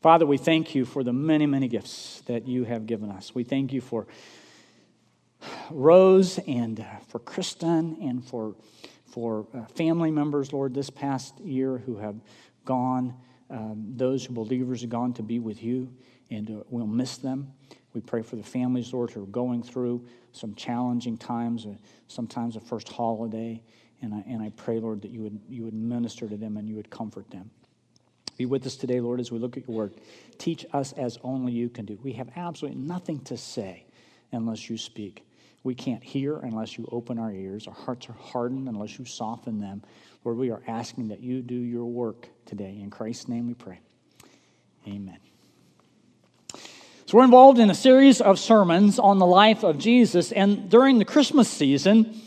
Father, we thank you for the many, many gifts that you have given us. We thank you for Rose and uh, for Kristen and for, for uh, family members, Lord, this past year who have gone, um, those who believers have gone to be with you, and uh, we'll miss them. We pray for the families, Lord, who are going through some challenging times, uh, sometimes the first holiday. And I, and I pray, Lord, that you would, you would minister to them and you would comfort them. Be with us today, Lord, as we look at your word. Teach us as only you can do. We have absolutely nothing to say unless you speak. We can't hear unless you open our ears. Our hearts are hardened unless you soften them. Lord, we are asking that you do your work today. In Christ's name we pray. Amen. So, we're involved in a series of sermons on the life of Jesus, and during the Christmas season,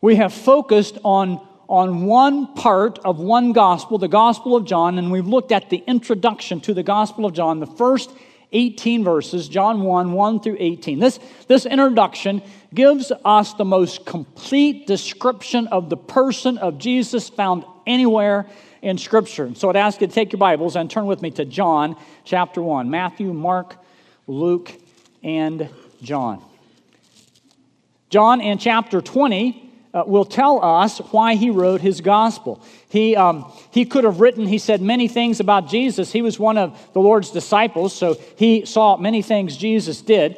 we have focused on, on one part of one gospel, the Gospel of John, and we've looked at the introduction to the Gospel of John, the first 18 verses, John 1, 1 through 18. This, this introduction gives us the most complete description of the person of Jesus found anywhere in Scripture. So I'd ask you to take your Bibles and turn with me to John chapter 1. Matthew, Mark, Luke, and John. John in chapter 20 uh, will tell us why he wrote his gospel. He, um, he could have written, he said many things about Jesus. He was one of the Lord's disciples, so he saw many things Jesus did.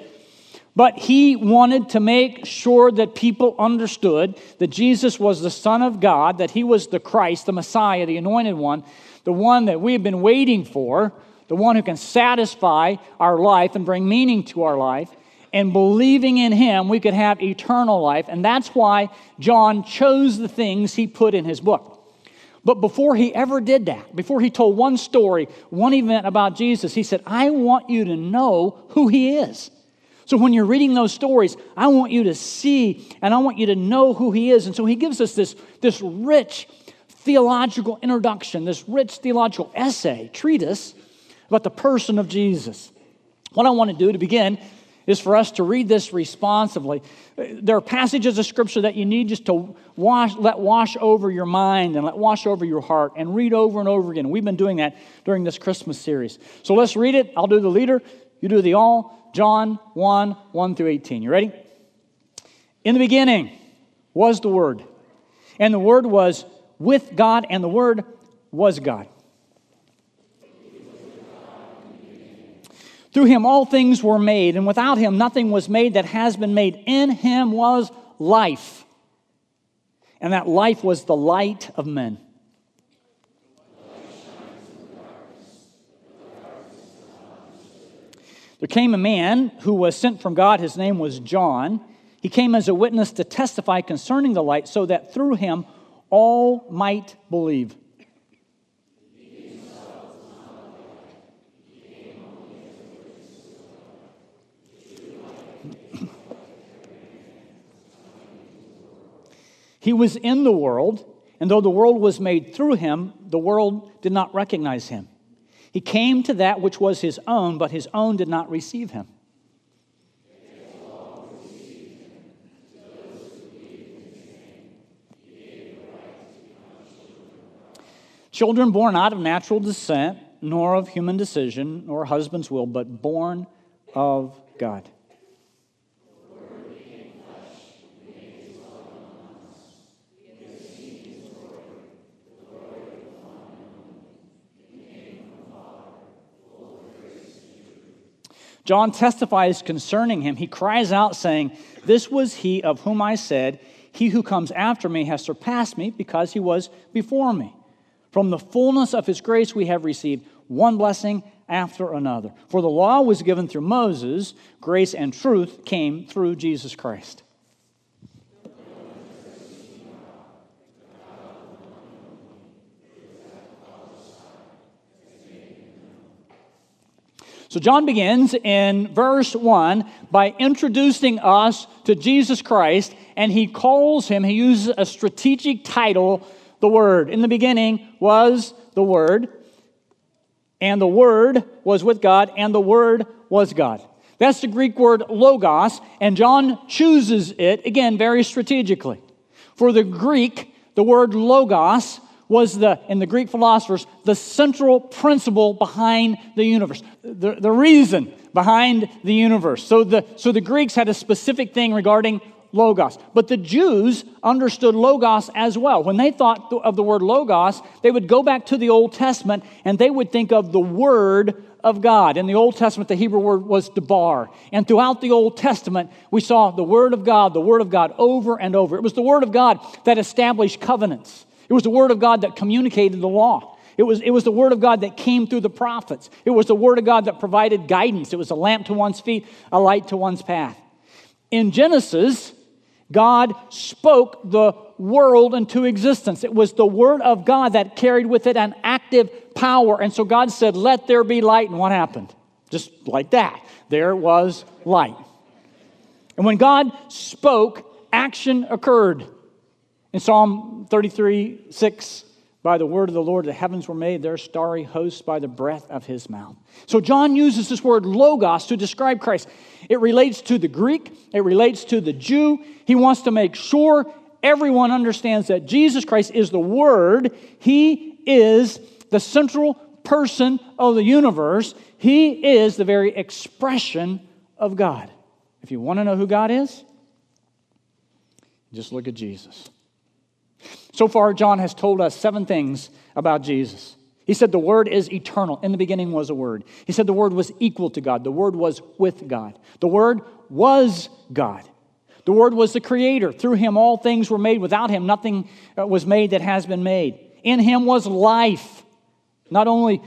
But he wanted to make sure that people understood that Jesus was the Son of God, that he was the Christ, the Messiah, the anointed one, the one that we have been waiting for, the one who can satisfy our life and bring meaning to our life and believing in him, we could have eternal life. And that's why John chose the things he put in his book. But before he ever did that, before he told one story, one event about Jesus, he said, I want you to know who he is. So when you're reading those stories, I want you to see and I want you to know who he is. And so he gives us this, this rich theological introduction, this rich theological essay, treatise about the person of Jesus. What I want to do to begin is for us to read this responsively. There are passages of scripture that you need just to wash, let wash over your mind and let wash over your heart and read over and over again. We've been doing that during this Christmas series. So let's read it. I'll do the leader, you do the all. John 1 1 through 18. You ready? In the beginning was the Word, and the Word was with God, and the Word was God. Through him all things were made, and without him nothing was made that has been made. In him was life, and that life was the light of men. There came a man who was sent from God. His name was John. He came as a witness to testify concerning the light, so that through him all might believe. He was in the world, and though the world was made through him, the world did not recognize him. He came to that which was his own, but his own did not receive him. Children born not of natural descent, nor of human decision, nor husband's will, but born of God. John testifies concerning him. He cries out, saying, This was he of whom I said, He who comes after me has surpassed me because he was before me. From the fullness of his grace we have received one blessing after another. For the law was given through Moses, grace and truth came through Jesus Christ. So, John begins in verse 1 by introducing us to Jesus Christ, and he calls him, he uses a strategic title, the Word. In the beginning was the Word, and the Word was with God, and the Word was God. That's the Greek word logos, and John chooses it, again, very strategically. For the Greek, the word logos was the, in the Greek philosophers, the central principle behind the universe, the, the reason behind the universe. So the, so the Greeks had a specific thing regarding logos. But the Jews understood logos as well. When they thought of the word logos, they would go back to the Old Testament and they would think of the word of God. In the Old Testament, the Hebrew word was debar. And throughout the Old Testament, we saw the word of God, the word of God over and over. It was the word of God that established covenants. It was the Word of God that communicated the law. It was, it was the Word of God that came through the prophets. It was the Word of God that provided guidance. It was a lamp to one's feet, a light to one's path. In Genesis, God spoke the world into existence. It was the Word of God that carried with it an active power. And so God said, Let there be light. And what happened? Just like that. There was light. And when God spoke, action occurred. In Psalm 33 6, by the word of the Lord, the heavens were made, their starry hosts by the breath of his mouth. So John uses this word logos to describe Christ. It relates to the Greek, it relates to the Jew. He wants to make sure everyone understands that Jesus Christ is the Word, He is the central person of the universe, He is the very expression of God. If you want to know who God is, just look at Jesus. So far, John has told us seven things about Jesus. He said the Word is eternal. In the beginning was a Word. He said the Word was equal to God. The Word was with God. The Word was God. The Word was the Creator. Through Him, all things were made. Without Him, nothing uh, was made that has been made. In Him was life. Not only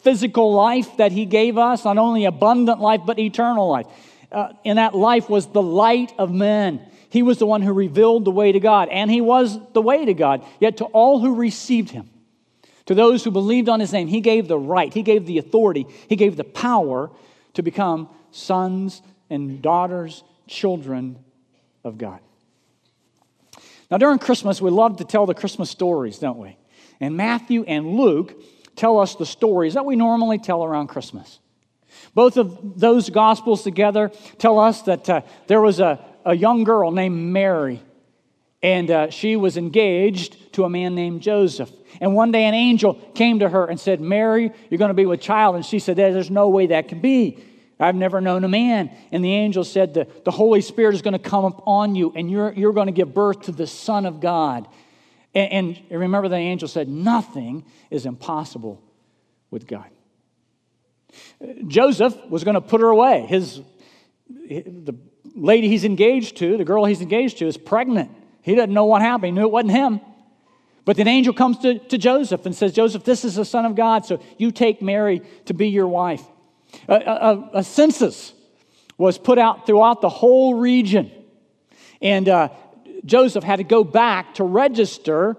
physical life that He gave us, not only abundant life, but eternal life. Uh, in that life was the light of men. He was the one who revealed the way to God, and he was the way to God. Yet to all who received him, to those who believed on his name, he gave the right, he gave the authority, he gave the power to become sons and daughters, children of God. Now, during Christmas, we love to tell the Christmas stories, don't we? And Matthew and Luke tell us the stories that we normally tell around Christmas. Both of those gospels together tell us that uh, there was a, a young girl named Mary, and uh, she was engaged to a man named Joseph. And one day an angel came to her and said, Mary, you're going to be with child. And she said, There's no way that can be. I've never known a man. And the angel said, The, the Holy Spirit is going to come upon you, and you're, you're going to give birth to the Son of God. And, and remember, the angel said, Nothing is impossible with God. Joseph was going to put her away. His, the lady he's engaged to, the girl he's engaged to, is pregnant. He doesn't know what happened. He knew it wasn't him. But the angel comes to, to Joseph and says, Joseph, this is the Son of God, so you take Mary to be your wife. A, a, a census was put out throughout the whole region. And uh, Joseph had to go back to register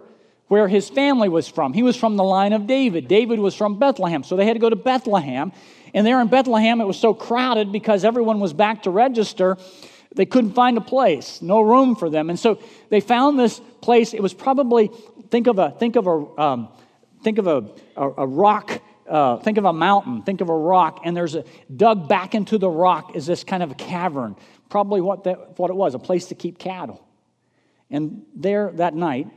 where his family was from. He was from the line of David. David was from Bethlehem. So they had to go to Bethlehem and there in Bethlehem, it was so crowded because everyone was back to register, they couldn't find a place, no room for them. And so they found this place. It was probably, think of a, think of a, um, think of a, a, a rock. Uh, think of a mountain, think of a rock, and there's a dug back into the rock is this kind of a cavern, probably what, that, what it was, a place to keep cattle. And there that night,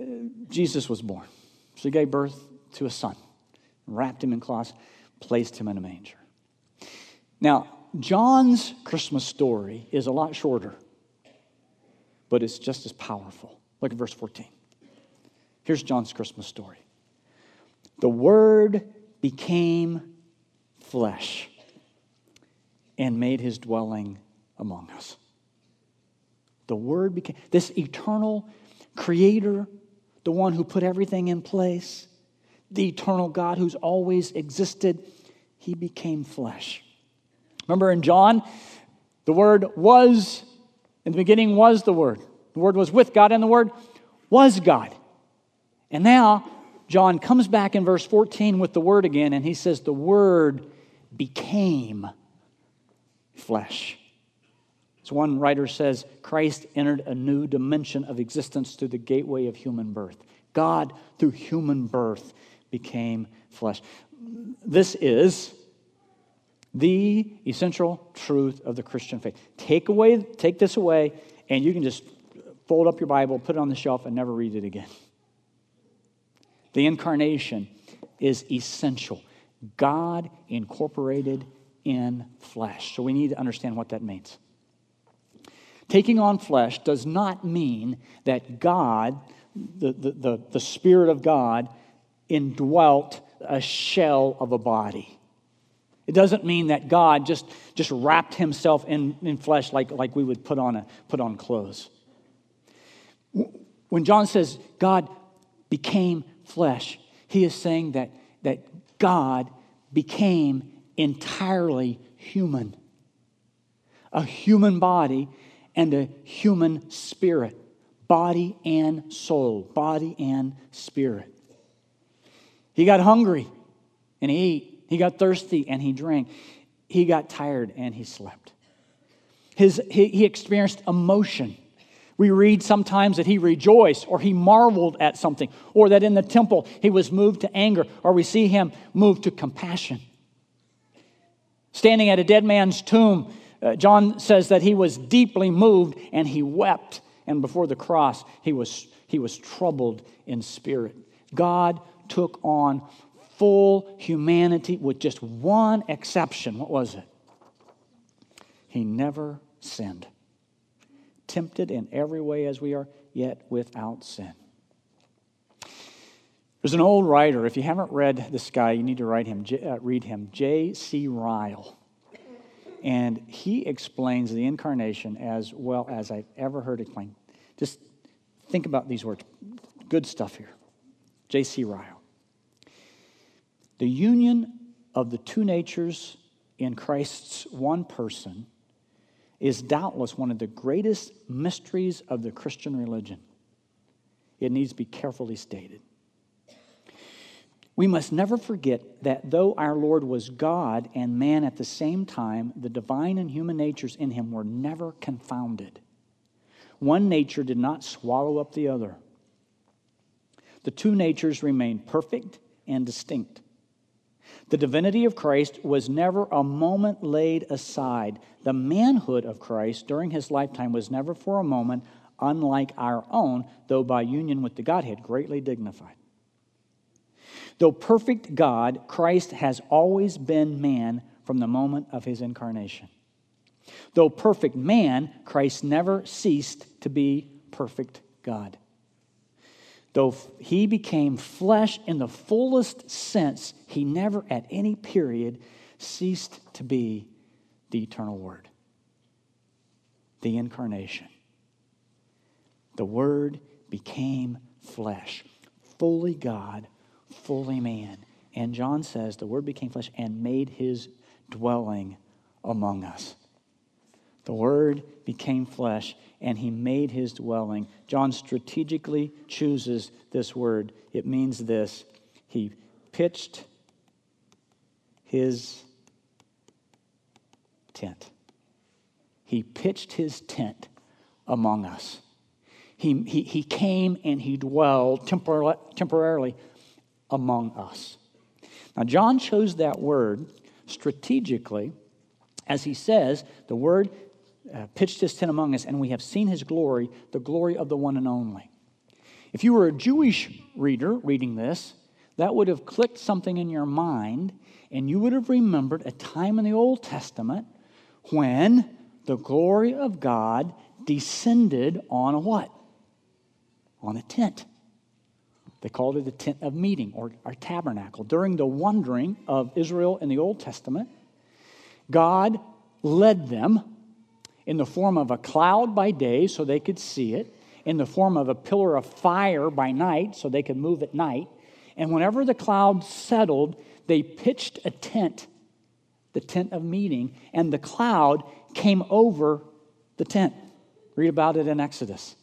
uh, Jesus was born. So he gave birth to a son, wrapped him in cloths placed him in a manger. Now, John's Christmas story is a lot shorter, but it's just as powerful. Look at verse 14. Here's John's Christmas story The Word became flesh and made his dwelling among us. The Word became this eternal creator, the one who put everything in place, the eternal God who's always existed, he became flesh. Remember in John, the Word was, in the beginning was the Word. The Word was with God, and the Word was God. And now, John comes back in verse 14 with the Word again, and he says, The Word became flesh. As one writer says, Christ entered a new dimension of existence through the gateway of human birth. God, through human birth, became flesh. This is the essential truth of the Christian faith. Take away, take this away, and you can just fold up your Bible, put it on the shelf, and never read it again. The incarnation is essential. God incorporated in flesh. So we need to understand what that means. Taking on flesh does not mean that God, the, the, the, the Spirit of God, indwelt a shell of a body. It doesn't mean that God just, just wrapped himself in, in flesh like, like we would put on, a, put on clothes. When John says God became flesh, he is saying that, that God became entirely human. A human body and a human spirit, body and soul, body and spirit. He got hungry and he ate. He got thirsty and he drank. He got tired and he slept. His, he, he experienced emotion. We read sometimes that he rejoiced or he marveled at something, or that in the temple he was moved to anger, or we see him moved to compassion. Standing at a dead man's tomb, uh, John says that he was deeply moved and he wept. And before the cross, he was, he was troubled in spirit. God took on full humanity with just one exception. What was it? He never sinned. Tempted in every way as we are, yet without sin. There's an old writer. If you haven't read this guy, you need to write him, uh, read him, J.C. Ryle. And he explains the incarnation as well as I've ever heard explained. Just think about these words. Good stuff here. J.C. Ryle. The union of the two natures in Christ's one person is doubtless one of the greatest mysteries of the Christian religion. It needs to be carefully stated. We must never forget that though our Lord was God and man at the same time, the divine and human natures in him were never confounded. One nature did not swallow up the other. The two natures remained perfect and distinct. The divinity of Christ was never a moment laid aside. The manhood of Christ during his lifetime was never for a moment unlike our own, though by union with the Godhead greatly dignified. Though perfect God, Christ has always been man from the moment of his incarnation. Though perfect man, Christ never ceased to be perfect God. Though he became flesh in the fullest sense, he never at any period ceased to be the eternal Word, the incarnation. The Word became flesh, fully God, fully man. And John says the Word became flesh and made his dwelling among us. The Word became flesh and he made his dwelling. John strategically chooses this word. It means this He pitched his tent. He pitched his tent among us. He, he, he came and he dwelled tempor- temporarily among us. Now, John chose that word strategically, as he says, the word uh, pitched his tent among us, and we have seen his glory, the glory of the one and only. If you were a Jewish reader reading this, that would have clicked something in your mind, and you would have remembered a time in the Old Testament when the glory of God descended on a what? On a tent. They called it a tent of meeting or, or tabernacle. During the wandering of Israel in the Old Testament, God led them in the form of a cloud by day so they could see it, in the form of a pillar of fire by night so they could move at night. And whenever the cloud settled, they pitched a tent, the tent of meeting, and the cloud came over the tent. Read about it in Exodus.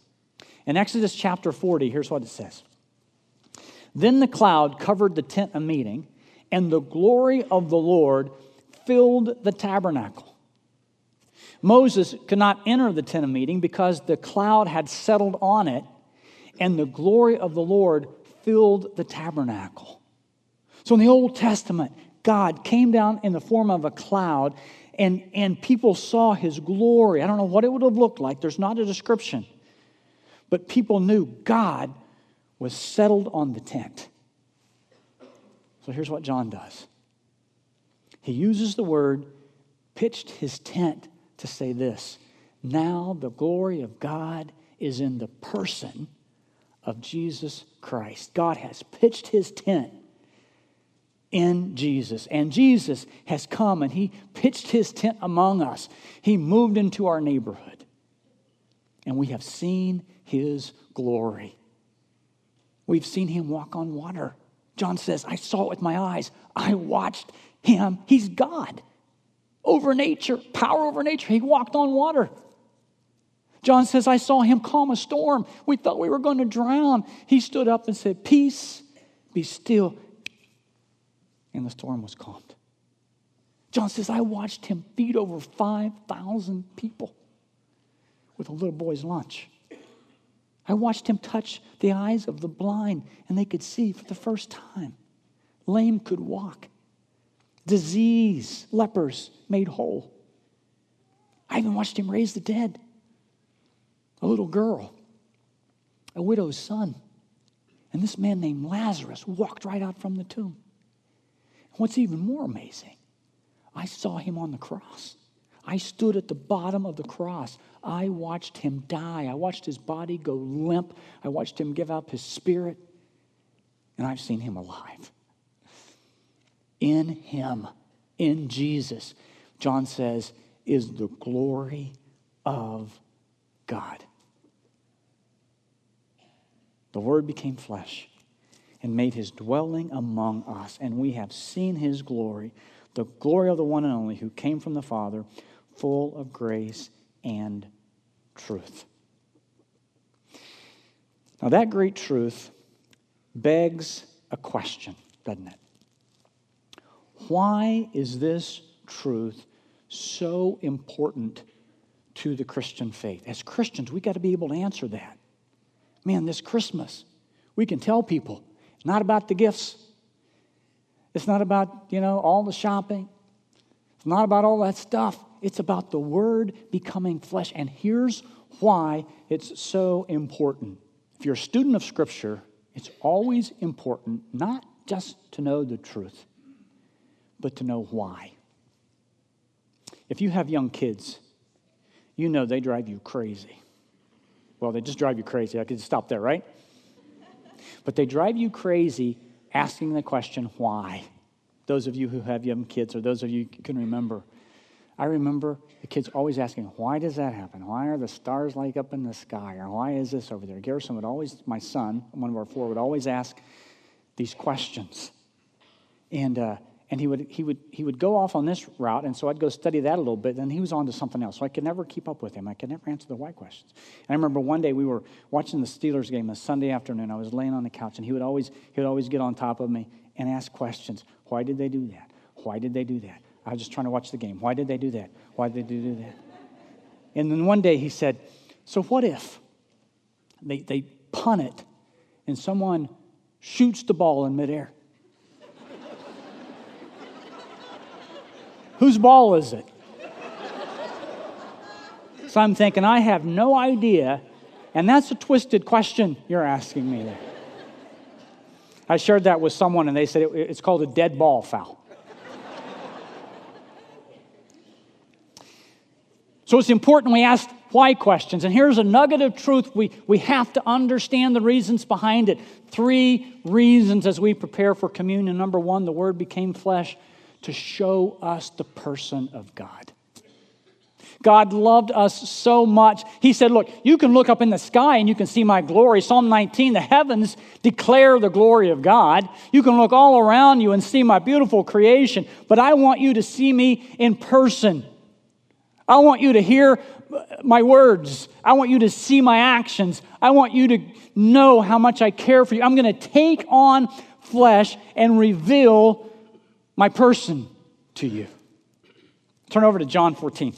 In Exodus chapter 40, here's what it says Then the cloud covered the tent of meeting, and the glory of the Lord filled the tabernacle. Moses could not enter the tent of meeting because the cloud had settled on it and the glory of the Lord filled the tabernacle. So in the Old Testament, God came down in the form of a cloud and, and people saw his glory. I don't know what it would have looked like, there's not a description. But people knew God was settled on the tent. So here's what John does he uses the word pitched his tent to say this Now the glory of God is in the person of Jesus Christ. God has pitched his tent in Jesus. And Jesus has come and he pitched his tent among us. He moved into our neighborhood. And we have seen his glory. We've seen him walk on water. John says, I saw it with my eyes. I watched him. He's God over nature, power over nature. He walked on water. John says, I saw him calm a storm. We thought we were going to drown. He stood up and said, Peace, be still. And the storm was calmed. John says, I watched him feed over 5,000 people with a little boy's lunch. I watched him touch the eyes of the blind, and they could see for the first time. Lame could walk. Disease, lepers made whole. I even watched him raise the dead a little girl, a widow's son. And this man named Lazarus walked right out from the tomb. What's even more amazing, I saw him on the cross. I stood at the bottom of the cross. I watched him die. I watched his body go limp. I watched him give up his spirit. And I've seen him alive. In him, in Jesus, John says, is the glory of God. The Word became flesh and made his dwelling among us, and we have seen his glory, the glory of the one and only who came from the Father, full of grace and truth. Now, that great truth begs a question, doesn't it? Why is this truth so important to the Christian faith? As Christians, we got to be able to answer that man, this Christmas, we can tell people it's not about the gifts. It's not about, you know, all the shopping. It's not about all that stuff. It's about the Word becoming flesh. And here's why it's so important. If you're a student of Scripture, it's always important not just to know the truth, but to know why. If you have young kids, you know they drive you crazy well, they just drive you crazy. I could stop there, right? But they drive you crazy asking the question, why? Those of you who have young kids, or those of you who can remember, I remember the kids always asking, why does that happen? Why are the stars like up in the sky? Or why is this over there? Garrison would always, my son, one of our four, would always ask these questions. And, uh, and he would, he, would, he would go off on this route, and so I'd go study that a little bit, and he was on to something else. So I could never keep up with him. I could never answer the why questions. And I remember one day we were watching the Steelers game a Sunday afternoon. I was laying on the couch, and he would always, he would always get on top of me and ask questions. Why did they do that? Why did they do that? I was just trying to watch the game. Why did they do that? Why did they do that? And then one day he said, So what if they, they punt it and someone shoots the ball in midair? Whose ball is it? So I'm thinking, I have no idea. And that's a twisted question you're asking me there. I shared that with someone, and they said it, it's called a dead ball foul. so it's important we ask why questions. And here's a nugget of truth we, we have to understand the reasons behind it. Three reasons as we prepare for communion. Number one, the Word became flesh to show us the person of God. God loved us so much. He said, Look, you can look up in the sky and you can see my glory. Psalm 19, the heavens declare the glory of God. You can look all around you and see my beautiful creation, but I want you to see me in person. I want you to hear my words. I want you to see my actions. I want you to know how much I care for you. I'm going to take on flesh and reveal my person to you. Turn over to John 14.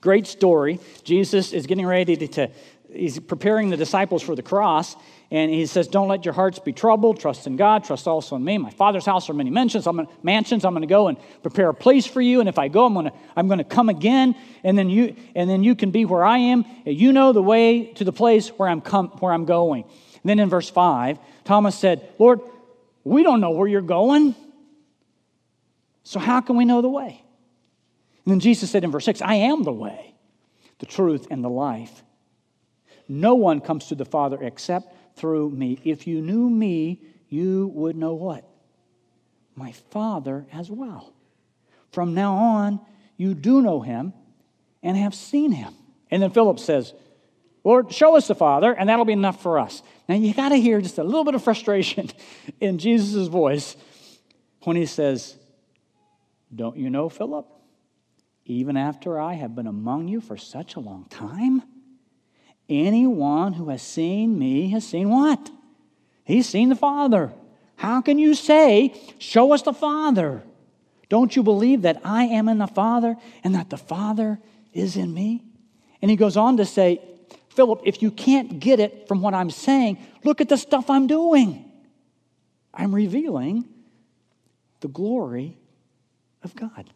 Great story. Jesus is getting ready to, to, he's preparing the disciples for the cross, and he says, Don't let your hearts be troubled. Trust in God. Trust also in me. My Father's house are many mansions. I'm gonna, mansions. I'm going to go and prepare a place for you. And if I go, I'm going to I'm going to come again, and then you and then you can be where I am. And you know the way to the place where I'm come where I'm going. And then in verse five, Thomas said, Lord, We don't know where you're going. So, how can we know the way? And then Jesus said in verse 6 I am the way, the truth, and the life. No one comes to the Father except through me. If you knew me, you would know what? My Father as well. From now on, you do know him and have seen him. And then Philip says, Lord, show us the Father, and that'll be enough for us. Now, you got to hear just a little bit of frustration in Jesus' voice when he says, Don't you know, Philip? Even after I have been among you for such a long time, anyone who has seen me has seen what? He's seen the Father. How can you say, Show us the Father? Don't you believe that I am in the Father and that the Father is in me? And he goes on to say, Philip, if you can't get it from what I'm saying, look at the stuff I'm doing. I'm revealing the glory of God.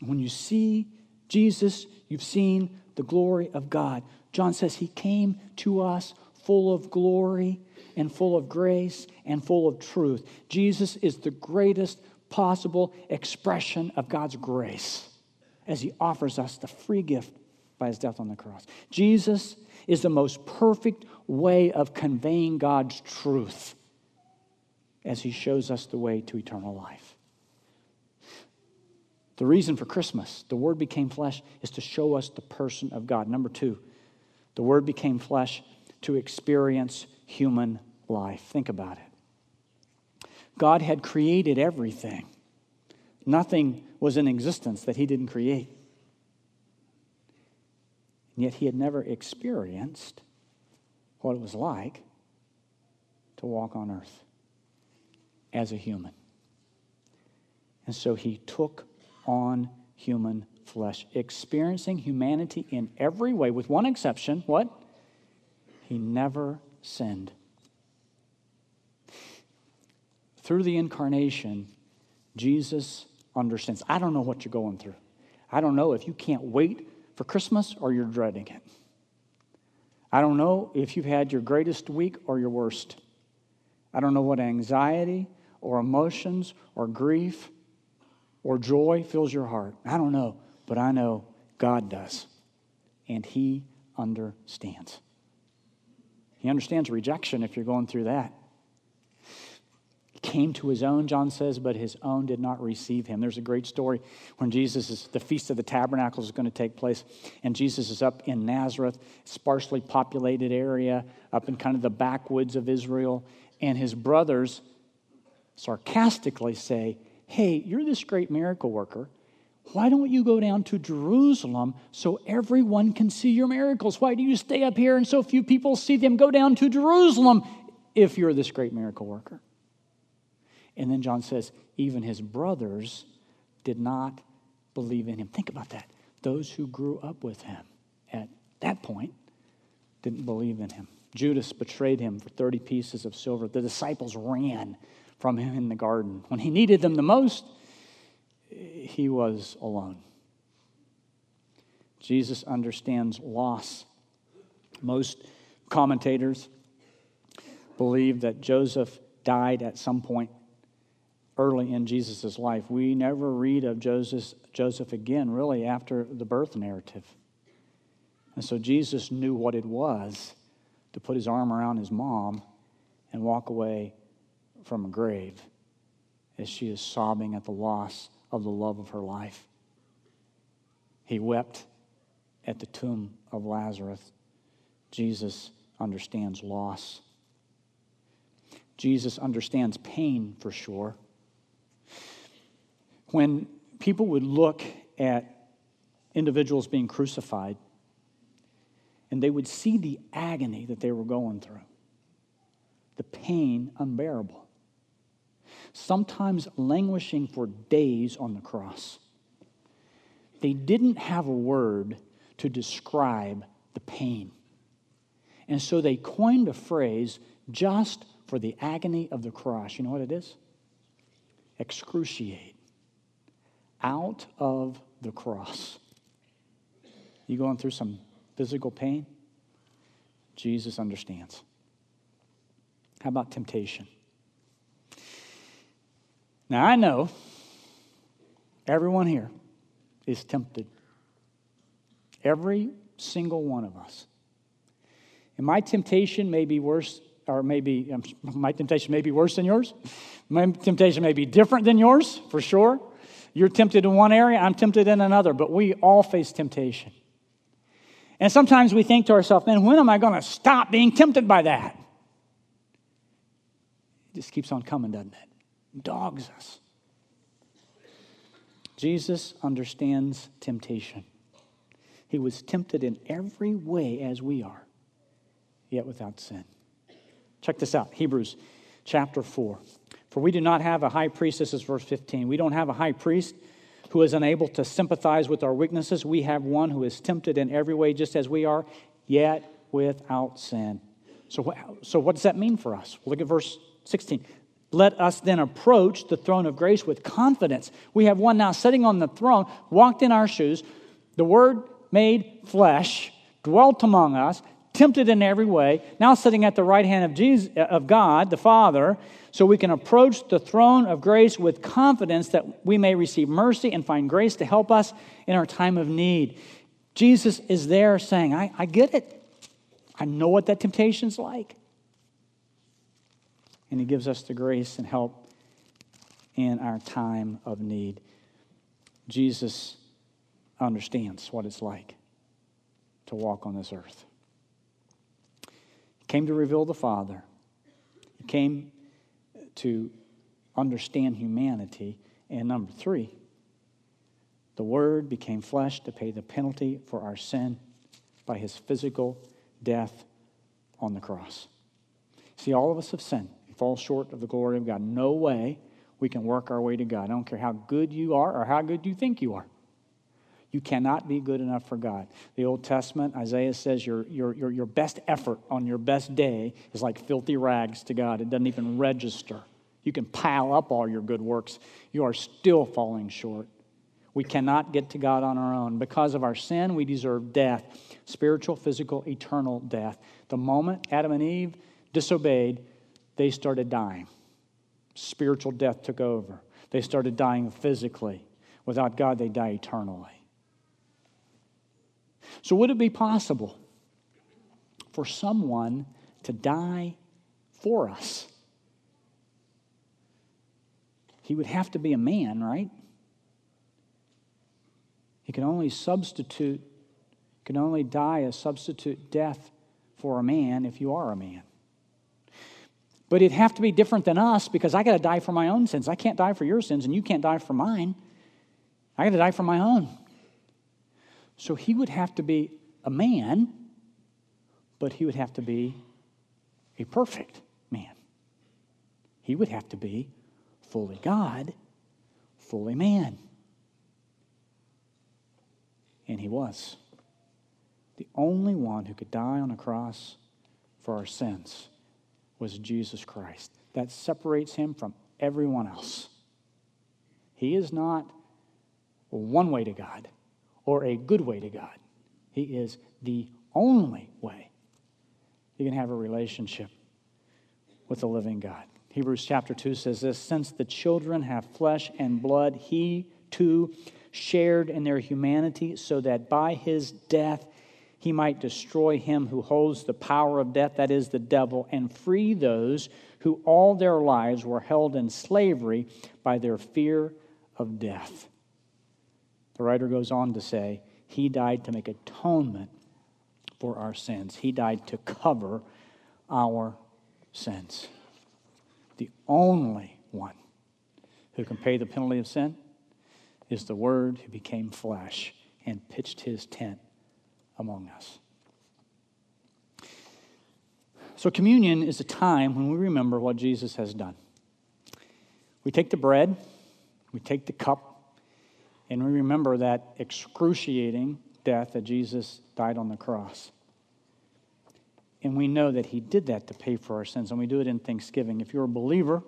When you see Jesus, you've seen the glory of God. John says he came to us full of glory and full of grace and full of truth. Jesus is the greatest possible expression of God's grace as he offers us the free gift by his death on the cross. Jesus is the most perfect way of conveying God's truth as he shows us the way to eternal life. The reason for Christmas, the Word became flesh, is to show us the person of God. Number two, the Word became flesh to experience human life. Think about it. God had created everything, nothing was in existence that He didn't create. And yet, He had never experienced what it was like to walk on earth as a human. And so He took on human flesh, experiencing humanity in every way, with one exception what? He never sinned. Through the incarnation, Jesus understands. I don't know what you're going through. I don't know if you can't wait for Christmas or you're dreading it. I don't know if you've had your greatest week or your worst. I don't know what anxiety or emotions or grief or joy fills your heart. I don't know, but I know God does. And He understands. He understands rejection if you're going through that. He came to his own, John says, but his own did not receive him. There's a great story when Jesus is, the Feast of the Tabernacles is going to take place, and Jesus is up in Nazareth, sparsely populated area, up in kind of the backwoods of Israel, and his brothers sarcastically say, Hey, you're this great miracle worker. Why don't you go down to Jerusalem so everyone can see your miracles? Why do you stay up here and so few people see them? Go down to Jerusalem if you're this great miracle worker. And then John says, even his brothers did not believe in him. Think about that. Those who grew up with him at that point didn't believe in him. Judas betrayed him for 30 pieces of silver. The disciples ran from him in the garden. When he needed them the most, he was alone. Jesus understands loss. Most commentators believe that Joseph died at some point early in Jesus' life. We never read of Joseph, Joseph again, really, after the birth narrative. And so Jesus knew what it was to put his arm around his mom and walk away from a grave as she is sobbing at the loss of the love of her life. He wept at the tomb of Lazarus. Jesus understands loss. Jesus understands pain for sure. When people would look at individuals being crucified and they would see the agony that they were going through, the pain unbearable sometimes languishing for days on the cross. They didn't have a word to describe the pain. And so they coined a phrase just for the agony of the cross. You know what it is? Excruciate. Out of the cross. You going through some physical pain? Jesus understands. How about temptation? Now, I know everyone here is tempted. Every single one of us. And my temptation may be worse, or maybe um, my temptation may be worse than yours. My temptation may be different than yours, for sure. You're tempted in one area, I'm tempted in another, but we all face temptation. And sometimes we think to ourselves, man, when am I going to stop being tempted by that? It just keeps on coming, doesn't it? Dogs us. Jesus understands temptation. He was tempted in every way as we are, yet without sin. Check this out Hebrews chapter 4. For we do not have a high priest, this is verse 15. We don't have a high priest who is unable to sympathize with our weaknesses. We have one who is tempted in every way, just as we are, yet without sin. So, what, so what does that mean for us? Look at verse 16. Let us then approach the throne of grace with confidence. We have one now sitting on the throne, walked in our shoes. The Word made flesh, dwelt among us, tempted in every way, now sitting at the right hand of, Jesus, uh, of God, the Father, so we can approach the throne of grace with confidence that we may receive mercy and find grace to help us in our time of need. Jesus is there saying, I, I get it. I know what that temptation's like. And he gives us the grace and help in our time of need. Jesus understands what it's like to walk on this earth. He came to reveal the Father. He came to understand humanity. And number three, the Word became flesh to pay the penalty for our sin by his physical death on the cross. See, all of us have sinned fall short of the glory of God. No way we can work our way to God. I don't care how good you are or how good you think you are. You cannot be good enough for God. The Old Testament, Isaiah says your, your, your, your best effort on your best day is like filthy rags to God. It doesn't even register. You can pile up all your good works, you are still falling short. We cannot get to God on our own. Because of our sin, we deserve death spiritual, physical, eternal death. The moment Adam and Eve disobeyed, they started dying. Spiritual death took over. They started dying physically. Without God, they die eternally. So, would it be possible for someone to die for us? He would have to be a man, right? He can only substitute, can only die a substitute death for a man if you are a man. But it'd have to be different than us because I got to die for my own sins. I can't die for your sins, and you can't die for mine. I got to die for my own. So he would have to be a man, but he would have to be a perfect man. He would have to be fully God, fully man. And he was. The only one who could die on a cross for our sins was Jesus Christ. That separates him from everyone else. He is not one way to God or a good way to God. He is the only way you can have a relationship with the living God. Hebrews chapter 2 says this Since the children have flesh and blood, he too shared in their humanity, so that by his death he might destroy him who holds the power of death, that is, the devil, and free those who all their lives were held in slavery by their fear of death. The writer goes on to say, He died to make atonement for our sins. He died to cover our sins. The only one who can pay the penalty of sin is the Word who became flesh and pitched his tent among us. So, communion is a time when we remember what Jesus has done. We take the bread, we take the cup, and we remember that excruciating death that Jesus died on the cross. And we know that he did that to pay for our sins, and we do it in thanksgiving. If you're a believer,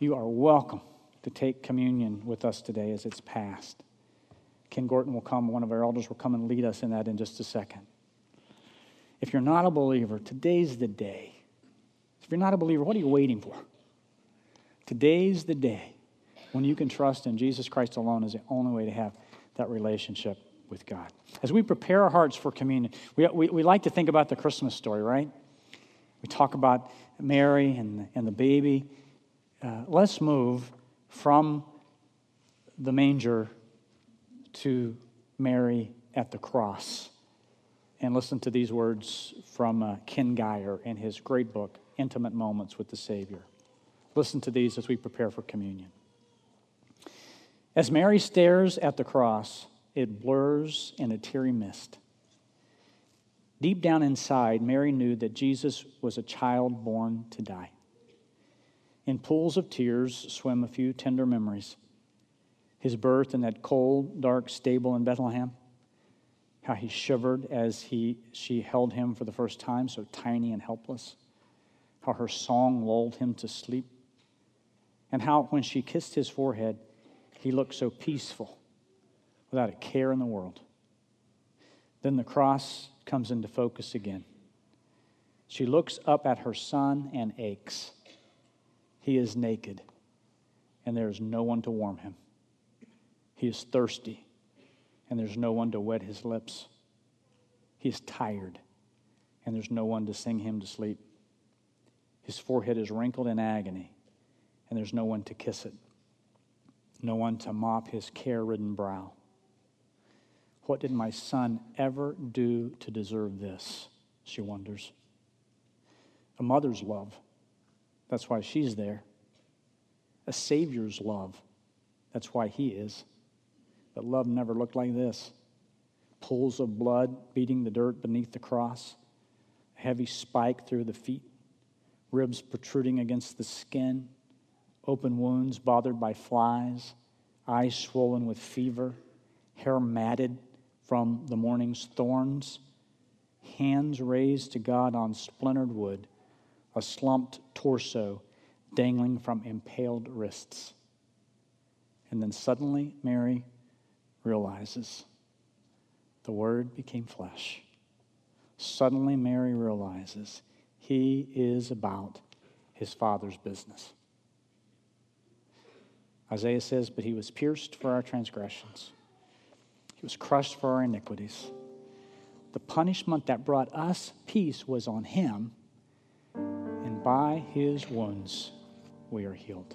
you are welcome to take communion with us today as it's passed. Ken Gorton will come, one of our elders will come and lead us in that in just a second. If you're not a believer, today's the day. If you're not a believer, what are you waiting for? Today's the day when you can trust in Jesus Christ alone as the only way to have that relationship with God. As we prepare our hearts for communion, we, we, we like to think about the Christmas story, right? We talk about Mary and, and the baby. Uh, let's move from the manger to Mary at the cross and listen to these words from uh, Ken Gire in his great book, Intimate Moments with the Savior. Listen to these as we prepare for communion. As Mary stares at the cross, it blurs in a teary mist. Deep down inside, Mary knew that Jesus was a child born to die. In pools of tears swim a few tender memories. His birth in that cold, dark stable in Bethlehem, how he shivered as he, she held him for the first time, so tiny and helpless, how her song lulled him to sleep, and how when she kissed his forehead, he looked so peaceful without a care in the world. Then the cross comes into focus again. She looks up at her son and aches. He is naked, and there is no one to warm him. He is thirsty, and there's no one to wet his lips. He is tired, and there's no one to sing him to sleep. His forehead is wrinkled in agony, and there's no one to kiss it, no one to mop his care ridden brow. What did my son ever do to deserve this? She wonders. A mother's love. That's why she's there. A Savior's love. That's why he is. But love never looked like this. Pools of blood beating the dirt beneath the cross, a heavy spike through the feet, ribs protruding against the skin, open wounds bothered by flies, eyes swollen with fever, hair matted from the morning's thorns, hands raised to God on splintered wood, a slumped torso dangling from impaled wrists. And then suddenly, Mary realizes the Word became flesh. Suddenly, Mary realizes he is about his Father's business. Isaiah says, But he was pierced for our transgressions he was crushed for our iniquities. The punishment that brought us peace was on him, and by his wounds we are healed.